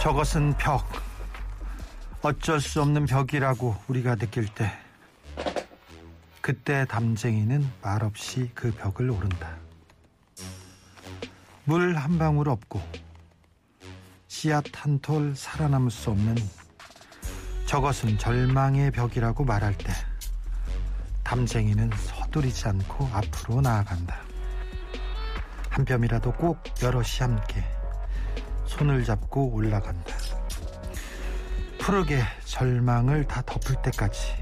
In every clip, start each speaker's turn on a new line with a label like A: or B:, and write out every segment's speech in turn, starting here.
A: 저것은 벽. 어쩔 수 없는 벽이라고 우리가 느낄 때, 그때 담쟁이는 말없이 그 벽을 오른다. 물 한 방울 없고, 씨앗 한 톨 살아남을 수 없는 저것은 절망의 벽이라고 말할 때, 담쟁이는 서두르지 않고 앞으로 나아간다. 한 뼘이라도 꼭 여럿이 함께 손을 잡고 올라간다. 푸르게 절망을 다 덮을 때까지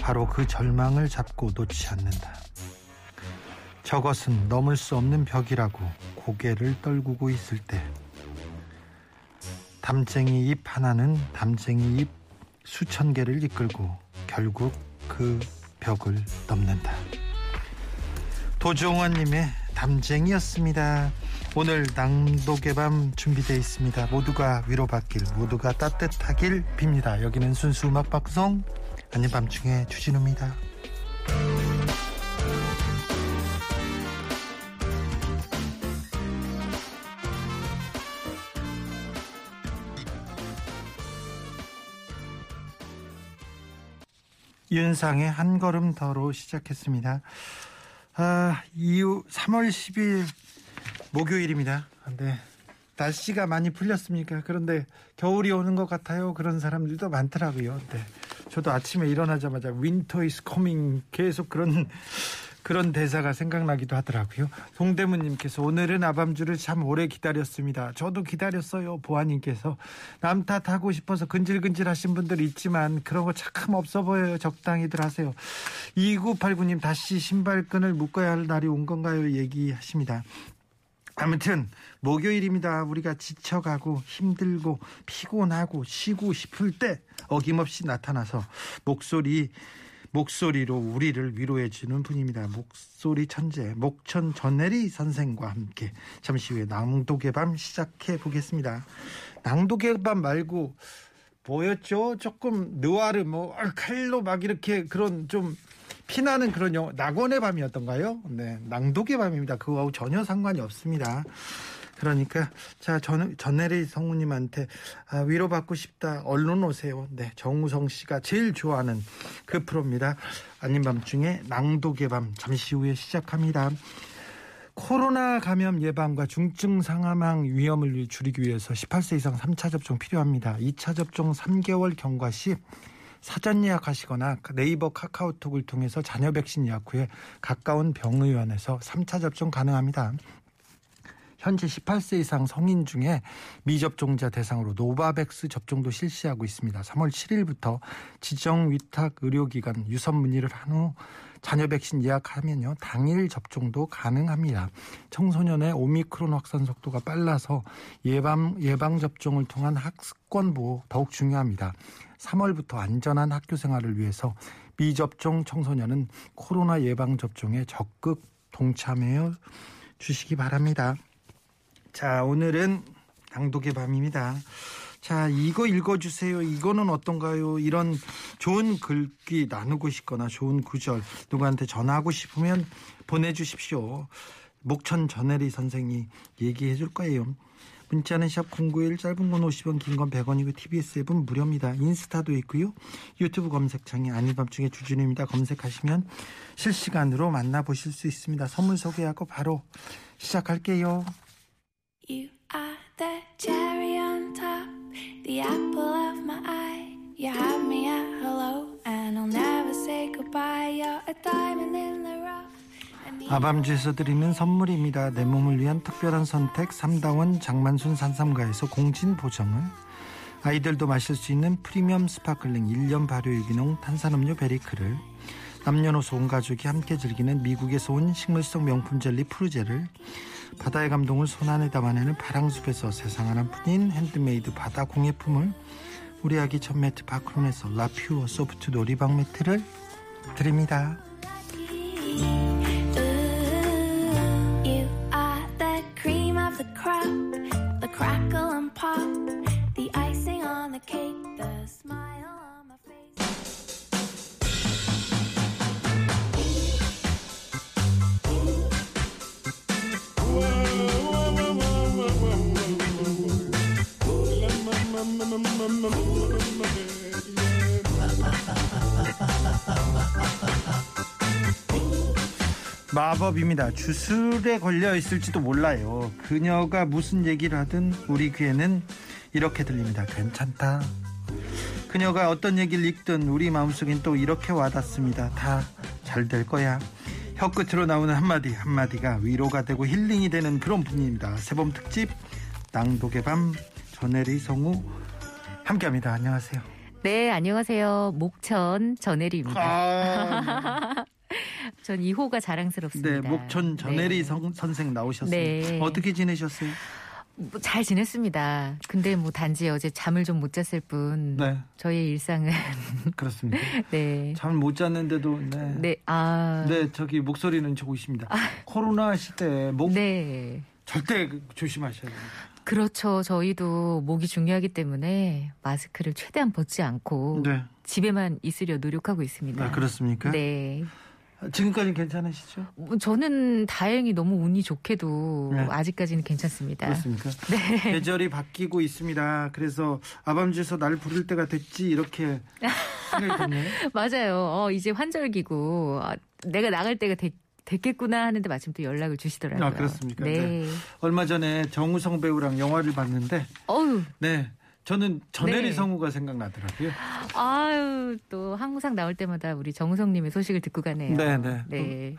A: 바로 그 절망을 잡고 놓지 않는다. 저것은 넘을 수 없는 벽이라고 고개를 떨구고 있을 때 담쟁이 잎 하나는 담쟁이 잎 수천 개를 이끌고 결국 그 벽을 넘는다. 도종원님의 담쟁이였습니다. 오늘 낭독의 밤 준비되어 있습니다. 모두가 위로받길, 모두가 따뜻하길 빕니다. 여기는 순수 음악 방송 아닌 밤중에 주진우입니다. 윤상의 한 걸음 더로 시작했습니다. 아, 이후 3월 10일 목요일입니다. 네. 날씨가 많이 풀렸습니까? 그런데 겨울이 오는 것 같아요. 그런 사람들도 많더라고요. 네. 저도 아침에 일어나자마자 Winter is coming 계속 그런 그런 대사가 생각나기도 하더라고요. 동대문님께서 오늘은 아밤주를 참 오래 기다렸습니다. 저도 기다렸어요. 보아님께서 남 탓 하고 싶어서 근질근질 하신 분들 있지만 그런 거 참 없어 보여요. 적당히들 하세요. 2989님 다시 신발끈을 묶어야 할 날이 온 건가요? 얘기하십니다. 아무튼 목요일입니다. 우리가 지쳐가고 힘들고 피곤하고 쉬고 싶을 때 어김없이 나타나서 목소리 목소리로 우리를 위로해 주는 분입니다. 목소리 천재 목천 전내리 선생과 함께 잠시 후에 낭독의 밤 시작해 보겠습니다. 낭독의 밤 말고 뭐였죠? 조금 느와르 뭐 칼로 막 이렇게 그런 좀 피나는 그런 영화 낙원의 밤이었던가요? 네, 낭독의 밤입니다. 그거하고 전혀 상관이 없습니다. 그러니까 자 전, 전내리 성우님한테 아, 위로받고 싶다 얼른 오세요. 네 정우성 씨가 제일 좋아하는 그 프로입니다. 아닌 밤중에 낭독의 밤 잠시 후에 시작합니다. 코로나 감염 예방과 중증 사망 위험을 줄이기 위해서 18세 이상 3차 접종 필요합니다. 2차 접종 3개월 경과 시 사전 예약하시거나 네이버 카카오톡을 통해서 잔여 백신 예약 후에 가까운 병의원에서 3차 접종 가능합니다. 현재 18세 이상 성인 중에 미접종자 대상으로 노바백스 접종도 실시하고 있습니다. 3월 7일부터 지정 위탁 의료기관 유선 문의를 한 후 자녀 백신 예약하면요 당일 접종도 가능합니다. 청소년의 오미크론 확산 속도가 빨라서 예방 예방 접종을 통한 학습권 보호 더욱 중요합니다. 3월부터 안전한 학교 생활을 위해서 미접종 청소년은 코로나 예방 접종에 적극 동참해 주시기 바랍니다. 자, 오늘은 낭독의 밤입니다. 자, 이거 읽어주세요. 이거는 어떤가요? 이런 좋은 글귀 나누고 싶거나 좋은 구절 누구한테 전하고 싶으면 보내주십시오. 목천 전혜리 선생이 얘기해 줄 거예요. 문자는 샵 091 짧은 건 50원 긴 건 100원이고 TBS 앱은 무료입니다. 인스타도 있고요. 유튜브 검색창에 아닌 밤중에 주진우입니다. 검색하시면 실시간으로 만나보실 수 있습니다. 선물 소개하고 바로 시작할게요. 아밤주에서 드리는 선물입니다. 내 몸을 위한 특별한 선택 삼다원 장만순 산삼가에서 공진 보정을 아이들도 마실 수 있는 프리미엄 스파클링 1년 발효 유기농 탄산음료 베리크를? 남녀노소 온 가족이 함께 즐기는 미국에서 온 식물성 명품 젤리 푸르제를? 바다의 감동을 손안에 담아내는 파랑숲에서 세상 하나뿐인 핸드메이드 바다 공예품을? 우리 아기 첫 매트 파크론에서 라퓨어 소프트 놀이방 매트를 드립니다.
B: Crackle and pop, the icing on the cake, the smile on my face.
A: 마법입니다. 주술에 걸려 있을지도 몰라요. 그녀가 무슨 얘기를 하든 우리 귀에는 이렇게 들립니다. 괜찮다. 그녀가 어떤 얘기를 읽든 우리 마음속엔 또 이렇게 와닿습니다. 다 잘 될 거야. 혀 끝으로 나오는 한마디 한마디가 위로가 되고 힐링이 되는 그런 분입니다. 새봄 특집 낭독의 밤 전혜리 성우 함께합니다. 안녕하세요.
C: 네, 안녕하세요. 목천 전혜리입니다.
A: 아,
C: 전 2호가 자랑스럽습니다.
A: 네, 목천 전혜리
C: 네.
A: 성- 선생 나오셨습니다.
C: 네.
A: 어떻게 지내셨어요?
C: 뭐 잘 지냈습니다. 근데 뭐 단지 어제 잠을 좀 못 잤을 뿐
A: 네,
C: 저의 일상은
A: 그렇습니다.
C: 네.
A: 잠못 잤는데도 네.
C: 네, 아.
A: 네, 저기 목소리는 좋으십니다. 코로나 시대에 목
C: 네.
A: 절대 조심하셔야 됩니다.
C: 그렇죠. 저희도 목이 중요하기 때문에 마스크를 최대한 벗지 않고
A: 네.
C: 집에만 있으려 노력하고 있습니다.
A: 아, 그렇습니까?
C: 네.
A: 지금까지 괜찮으시죠?
C: 뭐 저는 다행히 너무 운이 좋게도
A: 네.
C: 아직까지는 괜찮습니다.
A: 그렇습니까?
C: 네.
A: 계절이 바뀌고 있습니다. 그래서 아밤주에서 날 부를 때가 됐지 이렇게 생각이 드네요.
C: 맞아요. 어, 이제 환절기고 아, 내가 나갈 때가 됐, 됐겠구나 하는데 마침 또 연락을 주시더라고요.
A: 아, 그렇습니까?
C: 네.
A: 네. 얼마 전에 정우성 배우랑 영화를 봤는데
C: 어우,
A: 네. 저는 전혜리
C: 네.
A: 성우가 생각나더라고요.
C: 아유, 또 항상 나올 때마다 우리 정우성님의 소식을 듣고 가네요.
A: 네, 네.
C: 네.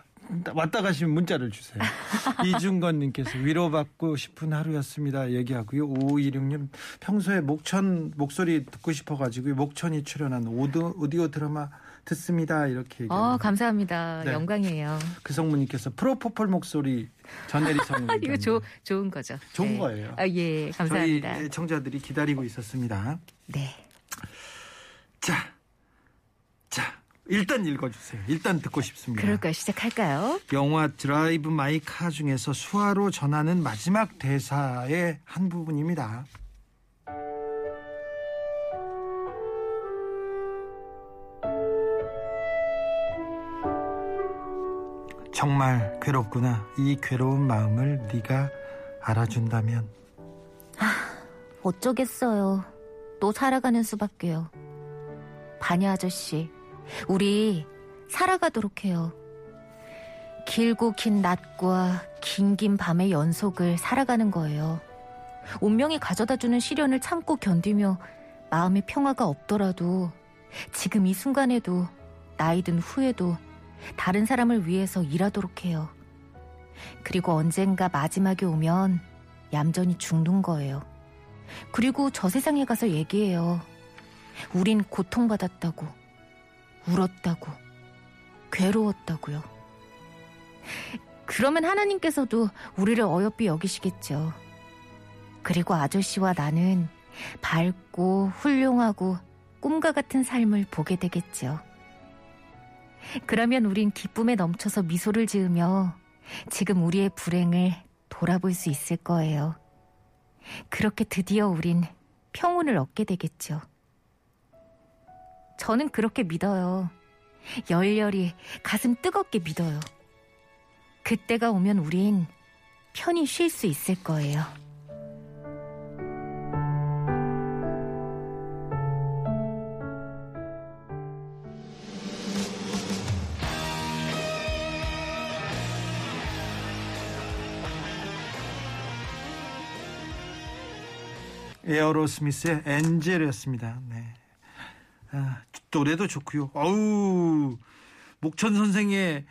A: 왔다 가시면 문자를 주세요. 이중건님께서 위로받고 싶은 하루였습니다. 얘기하고요. 5526님 평소에 목천 목소리 듣고 싶어가지고 목천이 출연한 오디오, 오디오 드라마 듣습니다. 이렇게 얘기해요.
C: 어, 감사합니다.
A: 네.
C: 영광이에요.
A: 그성무님께서 프로포폴 목소리 전혜리 성우
C: 이거 좋 좋은 거죠.
A: 좋은
C: 네.
A: 거예요.
C: 아, 예, 감사합니다.
A: 저희 청자들이 기다리고 있었습니다.
C: 네.
A: 자, 자 일단 읽어주세요. 일단 듣고 싶습니다.
C: 그럴까요? 시작할까요?
A: 영화 드라이브 마이 카 중에서 수화로 전하는 마지막 대사의 한 부분입니다. 정말 괴롭구나. 이 괴로운 마음을 네가 알아준다면
C: 어쩌겠어요. 또 살아가는 수밖에요. 바냐 아저씨, 우리 살아가도록 해요. 길고 긴 낮과 긴 긴 밤의 연속을 살아가는 거예요. 운명이 가져다주는 시련을 참고 견디며 마음의 평화가 없더라도 지금 이 순간에도 나이 든 후에도 다른 사람을 위해서 일하도록 해요. 그리고 언젠가 마지막에 오면 얌전히 죽는 거예요. 그리고 저 세상에 가서 얘기해요. 우린 고통받았다고, 울었다고, 괴로웠다고요. 그러면 하나님께서도 우리를 어여삐 여기시겠죠. 그리고 아저씨와 나는 밝고 훌륭하고 꿈과 같은 삶을 보게 되겠죠. 그러면 우린 기쁨에 넘쳐서 미소를 지으며 지금 우리의 불행을 돌아볼 수 있을 거예요. 그렇게 드디어 우린 평온을 얻게 되겠죠. 저는 그렇게 믿어요. 열렬히 가슴 뜨겁게 믿어요. 그때가 오면 우린 편히 쉴 수 있을 거예요.
A: 에어로스미스의 엔젤이었습니다. 네. 아, 노래도 좋고요. 어우 목천 선생의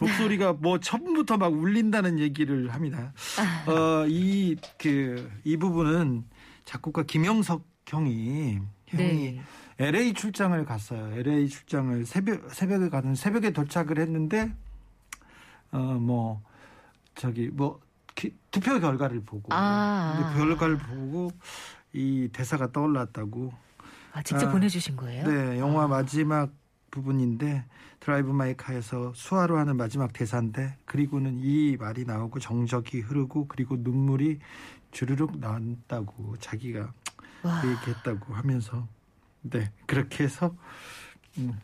A: 목소리가 뭐 처음부터 막 울린다는 얘기를 합니다. 어, 이, 그, 이 부분은 작곡가 김영석 형이 형이
C: 네.
A: LA 출장을 갔어요. LA 출장을 새벽 새벽에 가는 새벽에 도착을 했는데 어 뭐 저기 뭐 기- 투표 결과를 보고
C: 아.
A: 근데 결과를 보고 이 대사가 떠올랐다고.
C: 아, 직접
A: 아,
C: 보내주신 거예요?
A: 네, 영화
C: 아.
A: 마지막 부분인데 드라이브 마이 카에서 수화로 하는 마지막 대사인데 그리고는 이 말이 나오고 정적이 흐르고 그리고 눈물이 주르륵 난다고 자기가
C: 와.
A: 얘기했다고 하면서 네 그렇게 해서 음,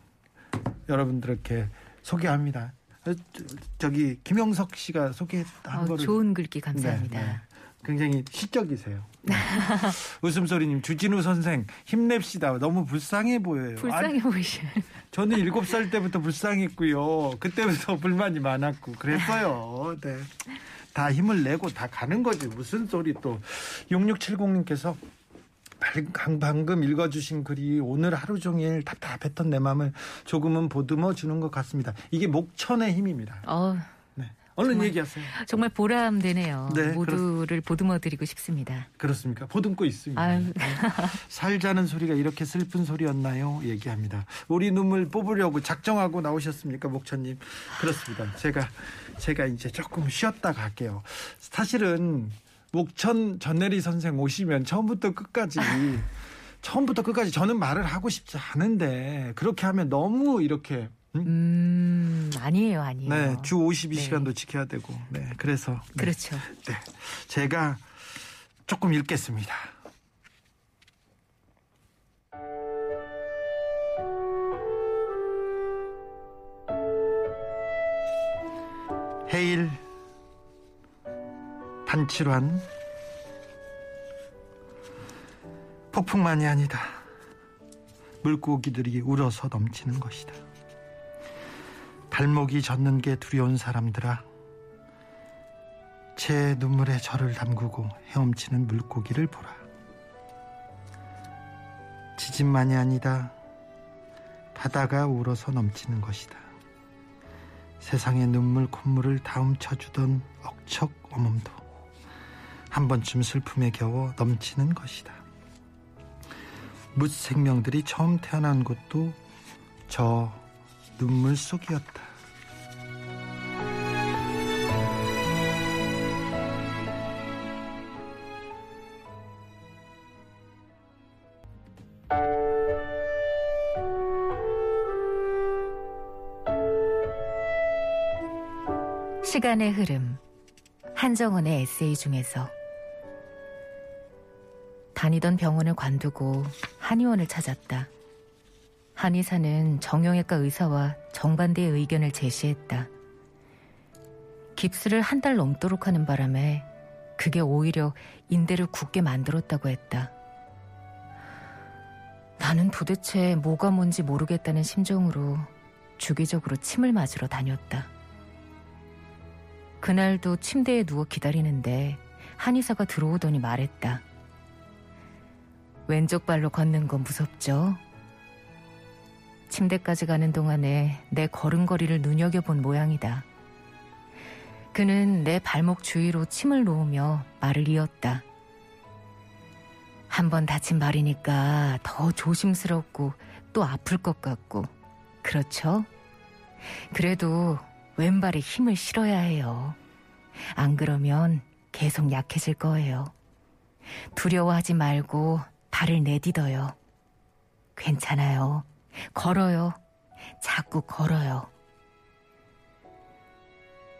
A: 여러분들께 소개합니다. 어, 저- 저기 김영석 씨가 소개한
C: 어,
A: 거를
C: 좋은 글귀 감사합니다.
A: 네, 네. 굉장히 시적이세요. 네. 웃음소리님 주진우 선생 힘냅시다. 너무 불쌍해 보여요.
C: 불쌍해
A: 아니,
C: 보이시네.
A: 저는 일곱 살 때부터 불쌍했고요. 그때부터 불만이 많았고 그랬어요. 네. 다 힘을 내고 다 가는 거지. 무슨 소리 또 6670님께서 방금 읽어주신 글이 오늘 하루 종일 답답했던 내 마음을 조금은 보듬어 주는 것 같습니다. 이게 목천의 힘입니다.
C: 어,
A: 네. 얼른
C: 정말.
A: 얘기하세요.
C: 정말 보람되네요.
A: 네,
C: 모두를 보듬어드리고 싶습니다.
A: 그렇습니까? 보듬고 있습니다.
C: 아유.
A: 네. 살자는 소리가 이렇게 슬픈 소리였나요? 얘기합니다. 우리 눈물 뽑으려고 작정하고 나오셨습니까, 목천님? 그렇습니다. 제가 제가 이제 조금 쉬었다 갈게요. 사실은 목천 전내리 선생 오시면 처음부터 끝까지 처음부터 끝까지 저는 말을 하고 싶지 않은데 그렇게 하면 너무 이렇게 음?
C: 음, 아니에요, 아니에요.
A: 네, 주 52시간도
C: 네.
A: 지켜야 되고. 네, 그래서 네.
C: 그렇죠.
A: 네. 제가 조금 읽겠습니다. 해일 단칠환 폭풍만이 아니다. 물고기들이 울어서 넘치는 것이다. 발목이 젖는 게 두려운 사람들아 제 눈물에 저를 담그고 헤엄치는 물고기를 보라. 지진만이 아니다. 바다가 울어서 넘치는 것이다. 세상의 눈물 콧물을 다 훔쳐주던 억척 어멈도 한 번쯤 슬픔에 겨워 넘치는 것이다. 묻 생명들이 처음 태어난 곳도 저 눈물 속이었다.
C: 시간의 흐름. 한정원의 에세이 중에서 다니던 병원을 관두고 한의원을 찾았다. 한의사는 정형외과 의사와 정반대의 의견을 제시했다. 깁스를 한 달 넘도록 하는 바람에 그게 오히려 인대를 굳게 만들었다고 했다. 나는 도대체 뭐가 뭔지 모르겠다는 심정으로 주기적으로 침을 맞으러 다녔다. 그날도 침대에 누워 기다리는데 한의사가 들어오더니 말했다. 왼쪽 발로 걷는 건 무섭죠? 침대까지 가는 동안에 내 걸음걸이를 눈여겨본 모양이다. 그는 내 발목 주위로 침을 놓으며 말을 이었다. 한 번 다친 발이니까 더 조심스럽고 또 아플 것 같고, 그렇죠? 그래도 왼발에 힘을 실어야 해요. 안 그러면 계속 약해질 거예요. 두려워하지 말고 발을 내디뎌요. 괜찮아요. 걸어요. 자꾸 걸어요.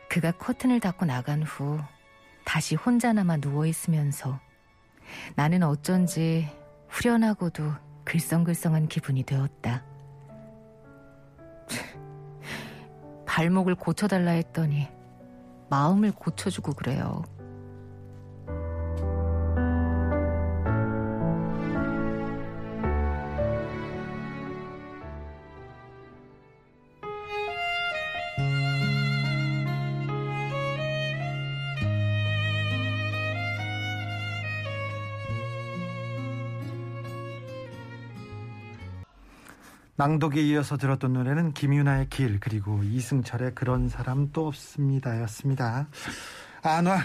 C: 그가 커튼을 닫고 나간 후 다시 혼자 남아 누워 있으면서 나는 어쩐지 후련하고도 글썽글썽한 기분이 되었다. 발목을 고쳐달라 했더니 마음을 고쳐주고 그래요.
A: 낭독에 이어서 들었던 노래는 김윤아의 길 그리고 이승철의 그런 사람 또 없습니다였습니다. 안 와.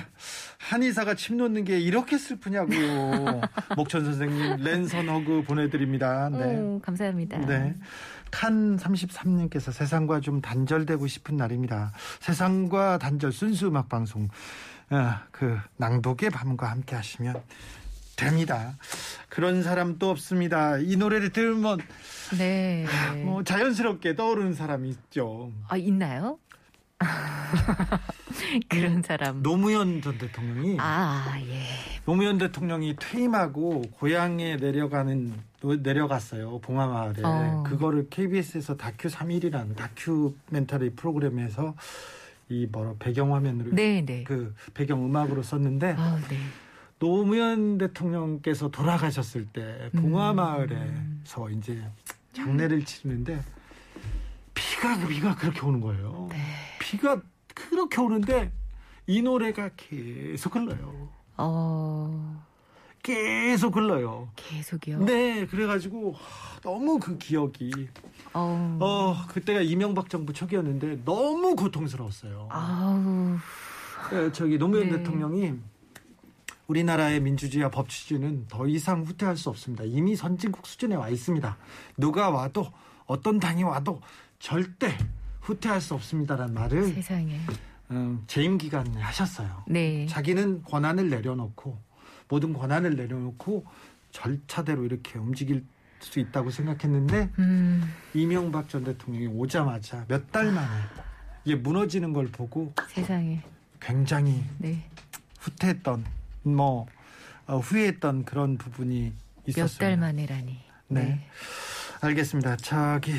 A: 한의사가 침 놓는 게 이렇게 슬프냐고요. 목천 선생님 랜선 허그 보내드립니다. 네.
C: 오, 감사합니다.
A: 네. 칸 33님께서 세상과 좀 단절되고 싶은 날입니다. 세상과 단절 순수 음악 방송. 아, 그 낭독의 밤과 함께 하시면 됩니다. 그런 사람도 없습니다. 이 노래를 들으면
C: 네.
A: 뭐 자연스럽게 떠오르는 사람이 있죠.
C: 아, 있나요? 그런 사람.
A: 노무현 전 대통령이
C: 아, 예.
A: 노무현 대통령이 퇴임하고 고향에 내려가는 내려갔어요 봉화마을에
C: 어.
A: 그거를 KBS에서 다큐 3일이라는 다큐멘터리 프로그램에서 이 뭐라 배경화면으로
C: 네, 네.
A: 그 배경 음악으로 썼는데
C: 아, 네.
A: 노무현 대통령께서 돌아가셨을 때
C: 음.
A: 봉화마을에서 이제 장례를 치르는데 비가 비가 그렇게 오는 거예요.
C: 네.
A: 비가 그렇게 오는데 이 노래가 계속 흘러요.
C: 어,
A: 계속 흘러요.
C: 계속이요.
A: 네, 그래가지고 하, 너무 그 기억이
C: 어.
A: 어 그때가 이명박 정부 초기였는데 너무 고통스러웠어요.
C: 아우.
A: 예, 저기 노무현
C: 네.
A: 대통령이 우리나라의 민주주의와 법치주의는 더 이상 후퇴할 수 없습니다. 이미 선진국 수준에 와 있습니다. 누가 와도 어떤 당이 와도 절대 후퇴할 수 없습니다라는 말을
C: 세상에.
A: 음, 재임 기간에 하셨어요.
C: 네.
A: 자기는 권한을 내려놓고 모든 권한을 내려놓고 절차대로 이렇게 움직일 수 있다고 생각했는데
C: 음,
A: 이명박 전 대통령이 오자마자 몇 달 만에 이게 무너지는 걸 보고
C: 세상에.
A: 굉장히
C: 네.
A: 후퇴했던 뭐 어, 후회했던 그런 부분이 있었어요.
C: 몇달 만에라니.
A: 네. 알겠습니다. 저기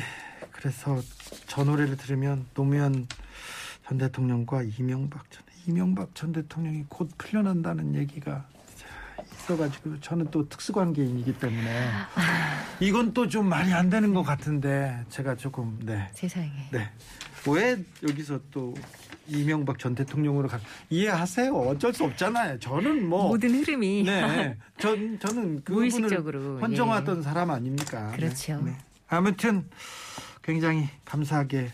A: 그래서 저 노래를 들으면 노무현 전 대통령과 이명박 전 이명박 전 대통령이 곧 풀려난다는 얘기가 있어가지고 저는 또 특수관계인이기 때문에 이건 또 좀 말이 안 되는 것 같은데 제가 조금 네.
C: 세상에.
A: 네. 왜 여기서 또 이명박 전 대통령으로 가 이해하세요. 어쩔 수 없잖아요. 저는 뭐
C: 모든 흐름이
A: 네. 전 저는 그분을
C: 무의식적으로,
A: 헌정하던
C: 예.
A: 사람 아닙니까?
C: 그렇죠.
A: 네. 네. 아무튼 굉장히 감사하게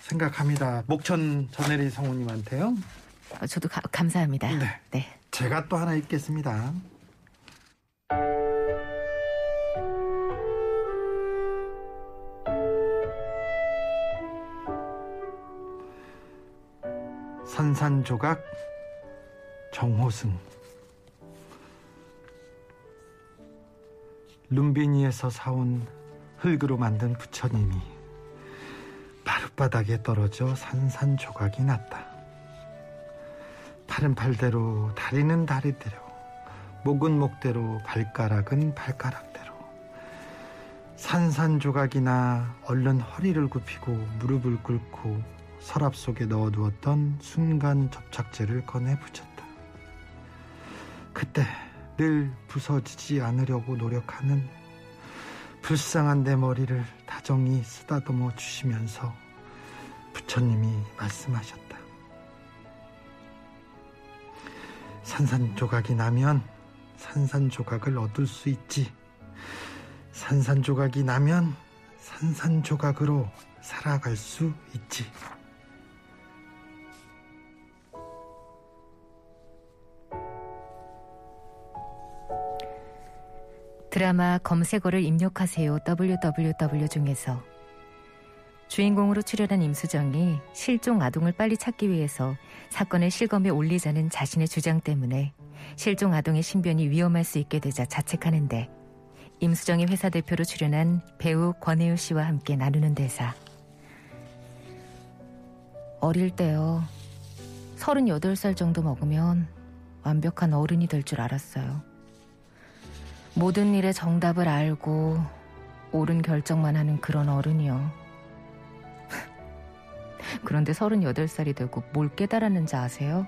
A: 생각합니다. 목천 전혜리 성우님한테요.
C: 어, 저도 가- 감사합니다.
A: 네.
C: 네.
A: 제가 또 하나 읽겠습니다. 산산조각 정호승 룸비니에서 사온 흙으로 만든 부처님이 마룻바닥에 떨어져 산산조각이 났다. 팔은 팔대로 다리는 다리대로 목은 목대로 발가락은 발가락대로 산산조각이나 얼른 허리를 굽히고 무릎을 꿇고 서랍 속에 넣어두었던 순간 접착제를 꺼내 붙였다. 그때 늘 부서지지 않으려고 노력하는 불쌍한 내 머리를 다정히 쓰다듬어 주시면서 부처님이 말씀하셨다. 산산조각이 나면 산산조각을 얻을 수 있지. 산산조각이 나면 산산조각으로 살아갈 수 있지.
C: 드라마 검색어를 입력하세요 www 중에서 주인공으로 출연한 임수정이 실종 아동을 빨리 찾기 위해서 사건을 실검에 올리자는 자신의 주장 때문에 실종 아동의 신변이 위험할 수 있게 되자 자책하는데 임수정이 회사 대표로 출연한 배우 권혜우 씨와 함께 나누는 대사. 어릴 때요. 38살 정도 먹으면 완벽한 어른이 될 줄 알았어요. 모든 일의 정답을 알고 옳은 결정만 하는 그런 어른이요. 그런데 38살이 되고 뭘 깨달았는지 아세요?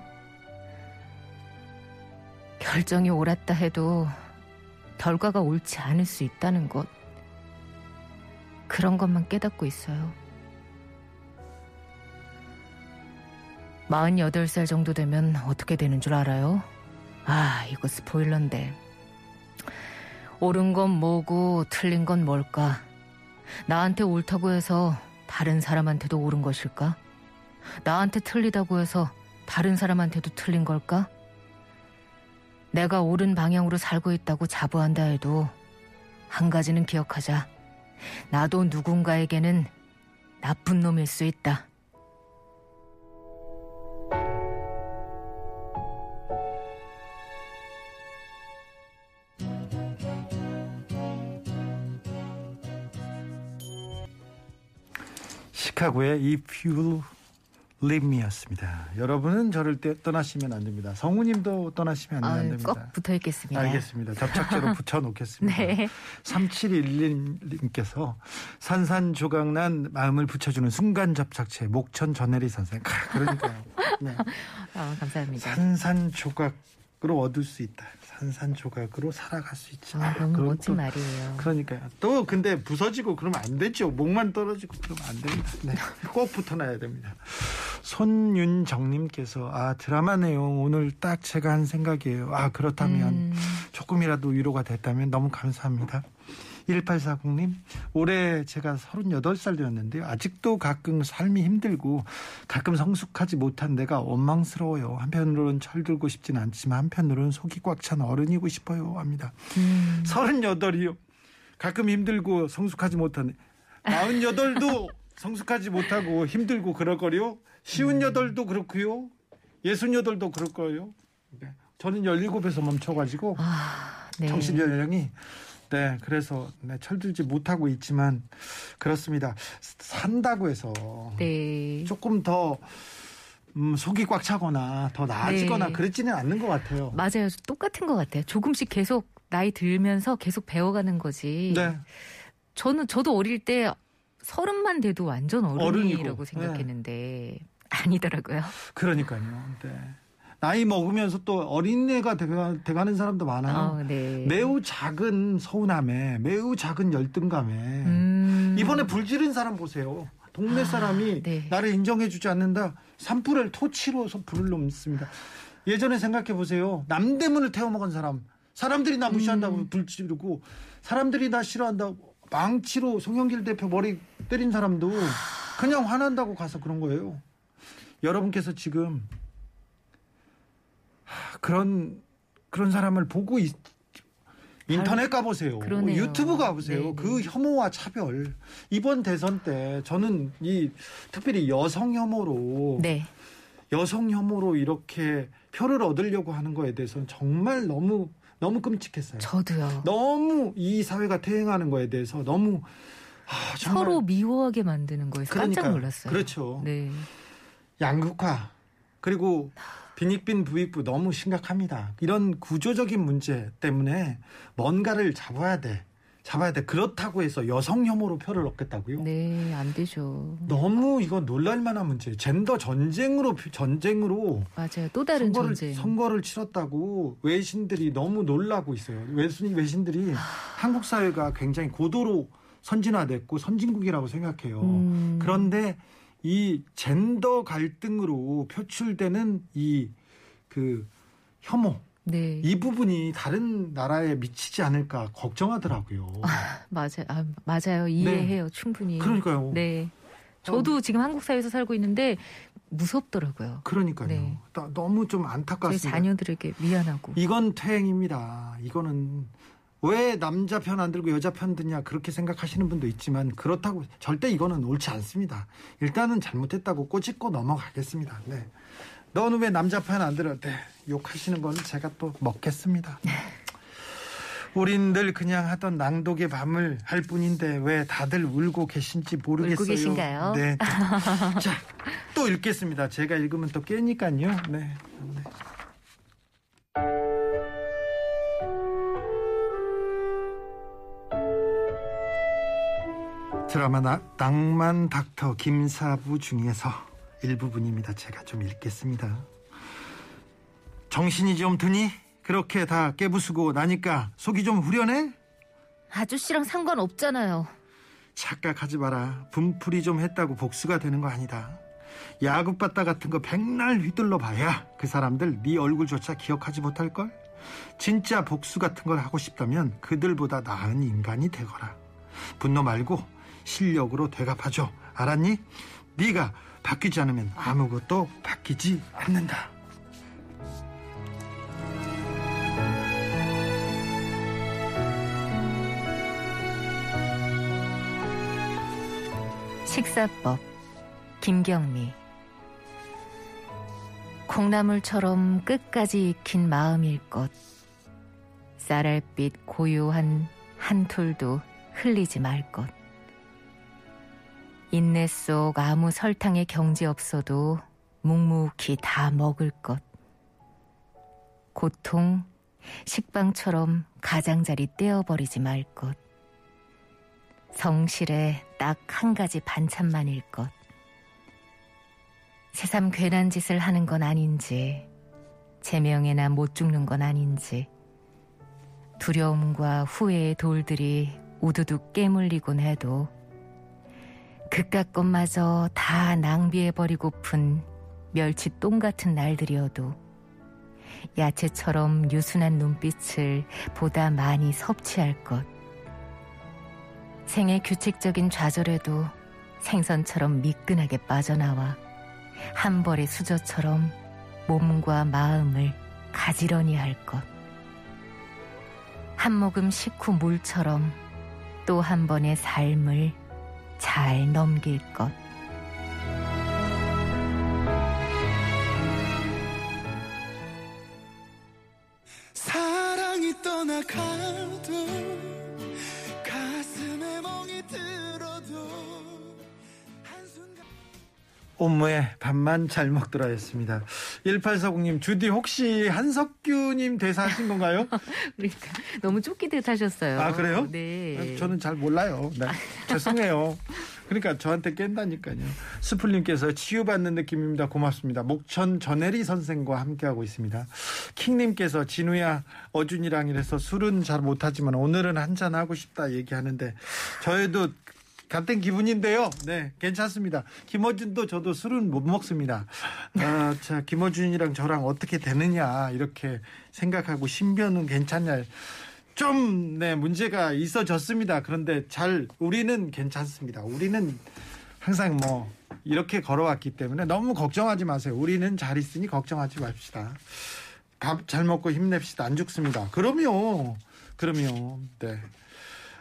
C: 결정이 옳았다 해도 결과가 옳지 않을 수 있다는 것. 그런 것만 깨닫고 있어요. 48살 정도 되면 어떻게 되는 줄 알아요? 아, 이거 스포일러인데. 옳은 건 뭐고 틀린 건 뭘까? 나한테 옳다고 해서 다른 사람한테도 옳은 것일까? 나한테 틀리다고 해서 다른 사람한테도 틀린 걸까? 내가 옳은 방향으로 살고 있다고 자부한다 해도 한 가지는 기억하자. 나도 누군가에게는 나쁜 놈일 수 있다.
A: 시카고의 If You Leave Me였습니다. 여러분은 저를 떼- 떠나시면 안 됩니다. 성우님도 떠나시면 안,
C: 아유,
A: 됩니다.
C: 꼭 붙어 있겠습니다.
A: 알겠습니다. 접착제로 붙여 놓겠습니다.
C: 네.
A: 3711님께서 산산조각난 마음을 붙여주는 순간 접착제 목천 전혜리 선생. 아, 그러니까요. 네.
C: 아, 감사합니다.
A: 산산조각으로 얻을 수 있다. 산산조각으로 살아갈 수 있지.
C: 아, 너무 멋진
A: 또-
C: 말이에요.
A: 그러니까요. 또 근데 부서지고 그러면 안 되죠. 목만 떨어지고 그러면 안 됩니다. 네. 꼭 붙어놔야 됩니다. 손윤정님께서 아 드라마 내용 오늘 딱 제가 한 생각이에요. 아 그렇다면
C: 음,
A: 조금이라도 위로가 됐다면 너무 감사합니다. 1840님, 올해 제가 38살 되었는데요. 아직도 가끔 삶이 힘들고 가끔 성숙하지 못한 내가 원망스러워요. 한편으로는 철들고 싶진 않지만 한편으로는 속이 꽉 찬 어른이고 싶어요. 합니다.
C: 음,
A: 38이요. 가끔 힘들고 성숙하지 못한 48도 성숙하지 못하고 힘들고 그럴 거요. 쉬운 여덟도 그렇고요. 예순 여덟도 그럴 거예요. 네. 저는 17에서 멈춰가지고
C: 아, 네.
A: 정신 연령이 네 그래서 네, 철들지 못하고 있지만 그렇습니다. 산다고 해서
C: 네.
A: 조금 더 음, 속이 꽉 차거나 더 나아지거나
C: 네.
A: 그렇지는 않는 것 같아요.
C: 맞아요. 똑같은 것 같아요. 조금씩 계속 나이 들면서 계속 배워가는 거지.
A: 네.
C: 저는 저도 어릴 때 서른만 돼도 완전 어른이라고
A: 어른이고,
C: 생각했는데 아니더라고요.
A: 그러니까요. 네. 나이 먹으면서 또 어린애가 돼가, 돼가는 사람도 많아요.
C: 아, 네.
A: 매우 작은 서운함에, 매우 작은 열등감에.
C: 음.
A: 이번에 불 지른 사람 보세요. 동네
C: 아,
A: 사람이
C: 네.
A: 나를 인정해주지 않는다. 산불을 토치로 불을 넘습니다. 예전에 생각해 보세요. 남대문을 태워먹은 사람. 사람들이 나 무시한다고
C: 음.
A: 불 지르고 사람들이 나 싫어한다고 망치로 송영길 대표 머리 때린 사람도 그냥 화난다고 가서 그런 거예요. 여러분께서 지금 하, 그런 그런 사람을 보고 있, 인터넷 가보세요.
C: 그러네요.
A: 유튜브 가보세요.
C: 네네.
A: 그 혐오와 차별. 이번 대선 때 저는 이 특별히 여성 혐오로
C: 네.
A: 여성 혐오로 이렇게 표를 얻으려고 하는 거에 대해서는 정말 너무 너무 끔찍했어요.
C: 저도요.
A: 너무 이 사회가 퇴행하는 거에 대해서 너무 아,
C: 서로 미워하게 만드는 거에서 깜짝
A: 그러니까요.
C: 놀랐어요.
A: 그렇죠.
C: 네.
A: 양극화 그리고 빈익빈 부익부 너무 심각합니다. 이런 구조적인 문제 때문에 뭔가를 잡아야 돼. 잡아야 돼. 그렇다고 해서 여성 혐오로 표를 얻겠다고요?
C: 네, 안 되죠.
A: 너무 이거 놀랄 만한 문제. 젠더 전쟁으로 전쟁으로
C: 맞아요. 또 다른
A: 선거를,
C: 전쟁.
A: 선거를 치렀다고 외신들이 너무 놀라고 있어요. 외신 외신들이 한국 사회가 굉장히 고도로 선진화됐고 선진국이라고 생각해요.
C: 음.
A: 그런데 이 젠더 갈등으로 표출되는 이 그 혐오
C: 네.
A: 이 부분이 다른 나라에 미치지 않을까 걱정하더라고요.
C: 맞아요. 아, 맞아요. 이해해요. 충분히.
A: 네. 그러니까요.
C: 네. 저도 지금 한국 사회에서 살고 있는데 무섭더라고요.
A: 그러니까요.
C: 네.
A: 나- 너무
C: 좀제
A: 안타깝습니다.
C: 자녀들에게 미안하고.
A: 이건 퇴행입니다. 이거는 왜 남자 편 안 들고 여자 편 드냐 그렇게 생각하시는 분도 있지만 그렇다고 절대 이거는 옳지 않습니다. 일단은 잘못했다고 꼬집고 넘어가겠습니다. 네. 너는 왜 남자 편 안 들어? 네. 욕하시는 건 제가 또 먹겠습니다. 우린 늘 그냥 하던 낭독의 밤을 할 뿐인데 왜 다들 울고 계신지 모르겠어요.
C: 울고 계신가요?
A: 네. 자, 또 읽겠습니다. 제가 읽으면 또 깨니까요. 네. 네. 드라마 나, 낭만 닥터 김사부 중에서 일부분입니다. 제가 좀 읽겠습니다. 정신이 좀 드니? 그렇게 다 깨부수고 나니까 속이 좀 후련해?
C: 아저씨랑 상관없잖아요.
A: 착각하지 마라. 분풀이 좀 했다고 복수가 되는 거 아니다. 야구바따 같은 거 백날 휘둘러 봐야 그 사람들 네 얼굴조차 기억하지 못할걸? 진짜 복수 같은 걸 하고 싶다면 그들보다 나은 인간이 되거라. 분노 말고 실력으로 되갚아줘. 알았니? 네가 바뀌지 않으면 아무것도 바뀌지 않는다.
C: 식사법 김경미 콩나물처럼 끝까지 익힌 마음일 것 쌀알빛 고요한 한 톨도 흘리지 말 것. 인내 속 아무 설탕의 경지 없어도 묵묵히 다 먹을 것. 고통, 식빵처럼 가장자리 떼어버리지 말 것. 성실에 딱 한 가지 반찬만일 것. 새삼 괜한 짓을 하는 건 아닌지, 제명에나 못 죽는 건 아닌지, 두려움과 후회의 돌들이 우두둑 깨물리곤 해도 그깟 것마저 다 낭비해버리고픈 멸치 똥 같은 날들이어도 야채처럼 유순한 눈빛을 보다 많이 섭취할 것. 생의 규칙적인 좌절에도 생선처럼 미끈하게 빠져나와 한 벌의 수저처럼 몸과 마음을 가지런히 할 것. 한 모금 식후 물처럼 또 한 번의 삶을 잘 넘길 것.
A: 옴무의 밥만 잘 먹더라 했습니다. 1840님, 주디 혹시 한석규님 대사 하신 건가요?
C: 그러니까 너무 쫓기듯 하셨어요.
A: 아, 그래요?
C: 네.
A: 저는 잘 몰라요. 네. 죄송해요. 그러니까 저한테 깬다니까요. 수풀님께서 치유받는 느낌입니다. 고맙습니다. 목천 전혜리 선생과 함께하고 있습니다. 킹님께서 진우야 어준이랑 이래서 술은 잘 못하지만 오늘은 한잔 하고 싶다 얘기하는데 저희도 같은 기분인데요. 네, 괜찮습니다. 김어준도 저도 술은 못 먹습니다. 아, 자, 김어준이랑 저랑 어떻게 되느냐 이렇게 생각하고 신변은 괜찮냐. 좀, 네, 문제가 있어졌습니다. 그런데 잘, 우리는 괜찮습니다. 우리는 항상 뭐, 이렇게 걸어왔기 때문에 너무 걱정하지 마세요. 우리는 잘 있으니 걱정하지 맙시다. 밥 잘 먹고 힘냅시다. 안 죽습니다. 그럼요. 그럼요. 네.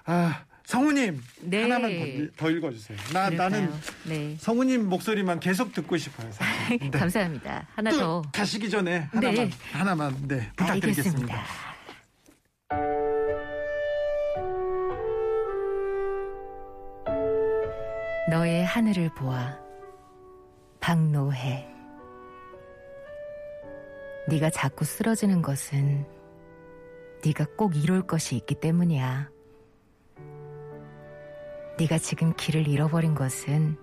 A: 아, 성우님.
C: 네.
A: 하나만 더, 읽- 읽어주세요. 나,
C: 그럴까요?
A: 나는
C: 네.
A: 성우님 목소리만 계속 듣고 싶어요. 사실. 네.
C: 감사합니다. 하나
A: 또
C: 더.
A: 가시기 전에 하나만,
C: 네.
A: 하나만, 네, 부탁드리겠습니다.
C: 알겠습니다. 너의 하늘을 보아 박노해 네가 자꾸 쓰러지는 것은 네가 꼭 이룰 것이 있기 때문이야. 네가 지금 길을 잃어버린 것은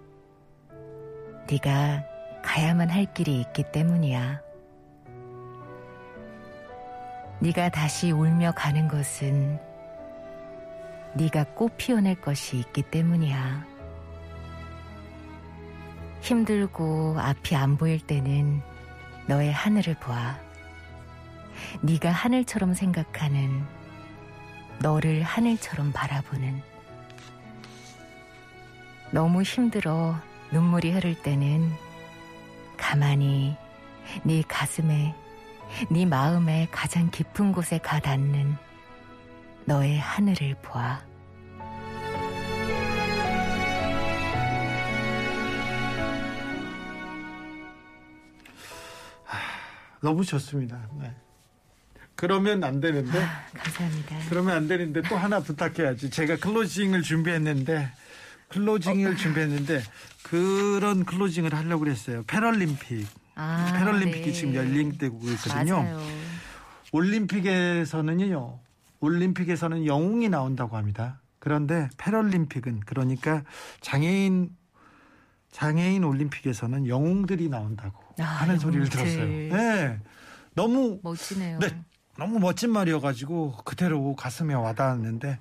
C: 네가 가야만 할 길이 있기 때문이야. 네가 다시 울며 가는 것은 네가 꽃 피워낼 것이 있기 때문이야. 힘들고 앞이 안 보일 때는 너의 하늘을 보아. 네가 하늘처럼 생각하는 너를 하늘처럼 바라보는 너무 힘들어 눈물이 흐를 때는 가만히 네 가슴에 네 마음의 가장 깊은 곳에 가 닿는 너의 하늘을 보아.
A: 너무 좋습니다. 네. 그러면 안 되는데,
C: 감사합니다.
A: 그러면 안 되는데 또 하나 부탁해야지. 제가 클로징을 준비했는데, 클로징을 준비했는데, 그런 클로징을 하려고 그랬어요. 패럴림픽.
C: 아,
A: 패럴림픽이
C: 네.
A: 지금 열리고 있거든요.
C: 맞아요.
A: 올림픽에서는요, 올림픽에서는 영웅이 나온다고 합니다. 그런데 패럴림픽은 그러니까 장애인 장애인 올림픽에서는 영웅들이 나온다고
C: 아,
A: 하는 소리를
C: 영웅들.
A: 들었어요. 네, 너무
C: 멋지네요.
A: 네, 너무 멋진 말이어가지고 그대로 가슴에 와닿았는데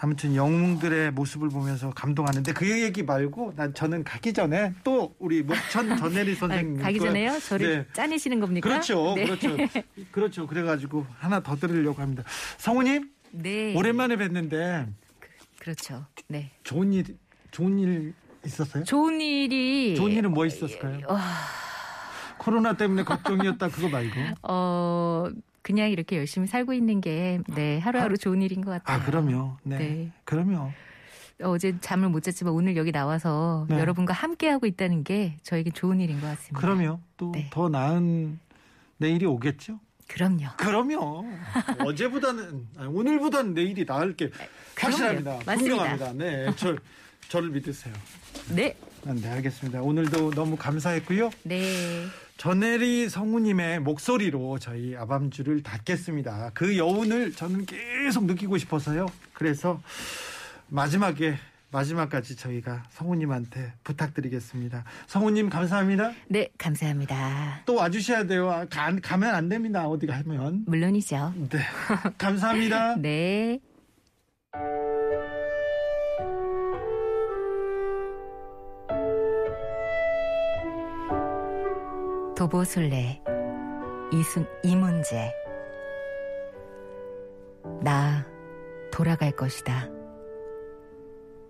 A: 아무튼 영웅들의 모습을 보면서 감동하는데 그 얘기 말고 난 저는 가기 전에 또 우리 목천 전혜리
C: 아,
A: 선생님
C: 가기
A: 거-
C: 전에요? 저를
A: 네.
C: 짜내시는 겁니까?
A: 그렇죠,
C: 네.
A: 그렇죠, 그렇죠. 그래가지고 하나 더 들으려고 합니다. 성우님
C: 네.
A: 오랜만에 뵀는데
C: 그렇죠. 네.
A: 좋은 일 좋은 일 있었어요?
C: 좋은 일이
A: 좋은 일은 뭐 있었을까요? 코로나 때문에 걱정이었다 그거 말고.
C: 어 그냥 이렇게 열심히 살고 있는 게 네, 하루하루 좋은 일인 것 같아요.
A: 아, 그럼요. 네.
C: 네.
A: 그럼요.
C: 어제 잠을 못 잤지만 오늘 여기 나와서
A: 네.
C: 여러분과 함께 하고 있다는 게 저에게 좋은 일인 것 같습니다.
A: 그럼요. 또
C: 네.
A: 더 나은 내일이 오겠죠?
C: 그럼요.
A: 그럼요. 어제보다는 아니, 오늘보다는 내일이 나을 게
C: 확실합니다.
A: 분명합니다. 네, 저, 저를 믿으세요.
C: 네.
A: 아, 네, 알겠습니다. 오늘도 너무 감사했고요.
C: 네.
A: 전혜리 성우님의 목소리로 저희 아밤주를 닫겠습니다. 그 여운을 저는 계속 느끼고 싶어서요. 그래서 마지막에 마지막까지 저희가 성우님한테 부탁드리겠습니다. 성우님 감사합니다.
C: 네, 감사합니다.
A: 또 와주셔야 돼요. 아, 가, 가면 안 됩니다. 어디 가면.
C: 물론이죠.
A: 네. 감사합니다.
C: 네. 도보술래 이순 이문재 나 돌아갈 것이다.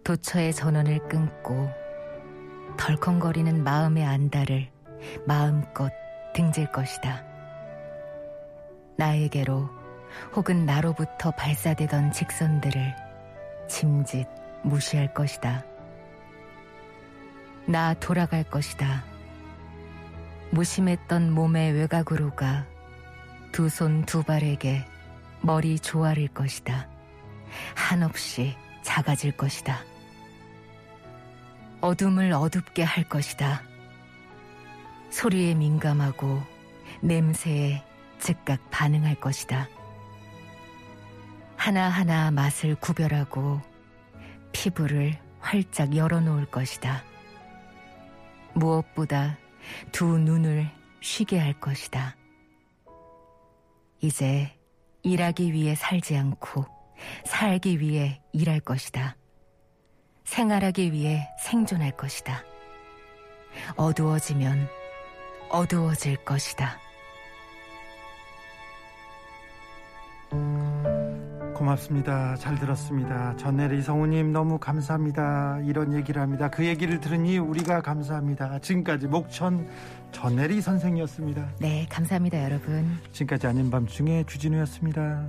C: 도처의 전원을 끊고 덜컹거리는 마음의 안달을 마음껏 등질 것이다. 나에게로 혹은 나로부터 발사되던 직선들을 짐짓 무시할 것이다. 나 돌아갈 것이다. 무심했던 몸의 외곽으로가 두 손 두 발에게 머리 조아릴 것이다. 한없이 작아질 것이다. 어둠을 어둡게 할 것이다. 소리에 민감하고 냄새에 즉각 반응할 것이다. 하나하나 맛을 구별하고 피부를 활짝 열어놓을 것이다. 무엇보다 두 눈을 쉬게 할 것이다. 이제 일하기 위해 살지 않고 살기 위해 일할 것이다. 생활하기 위해 생존할 것이다. 어두워지면 어두워질 것이다.
A: 고맙습니다. 잘 들었습니다. 전혜리 성우님 너무 감사합니다. 이런 얘기를 합니다. 그 얘기를 들으니 우리가 감사합니다. 지금까지 목천 전혜리 선생이었습니다.
C: 네, 감사합니다, 여러분.
A: 지금까지 아닌 밤중에 주진우였습니다.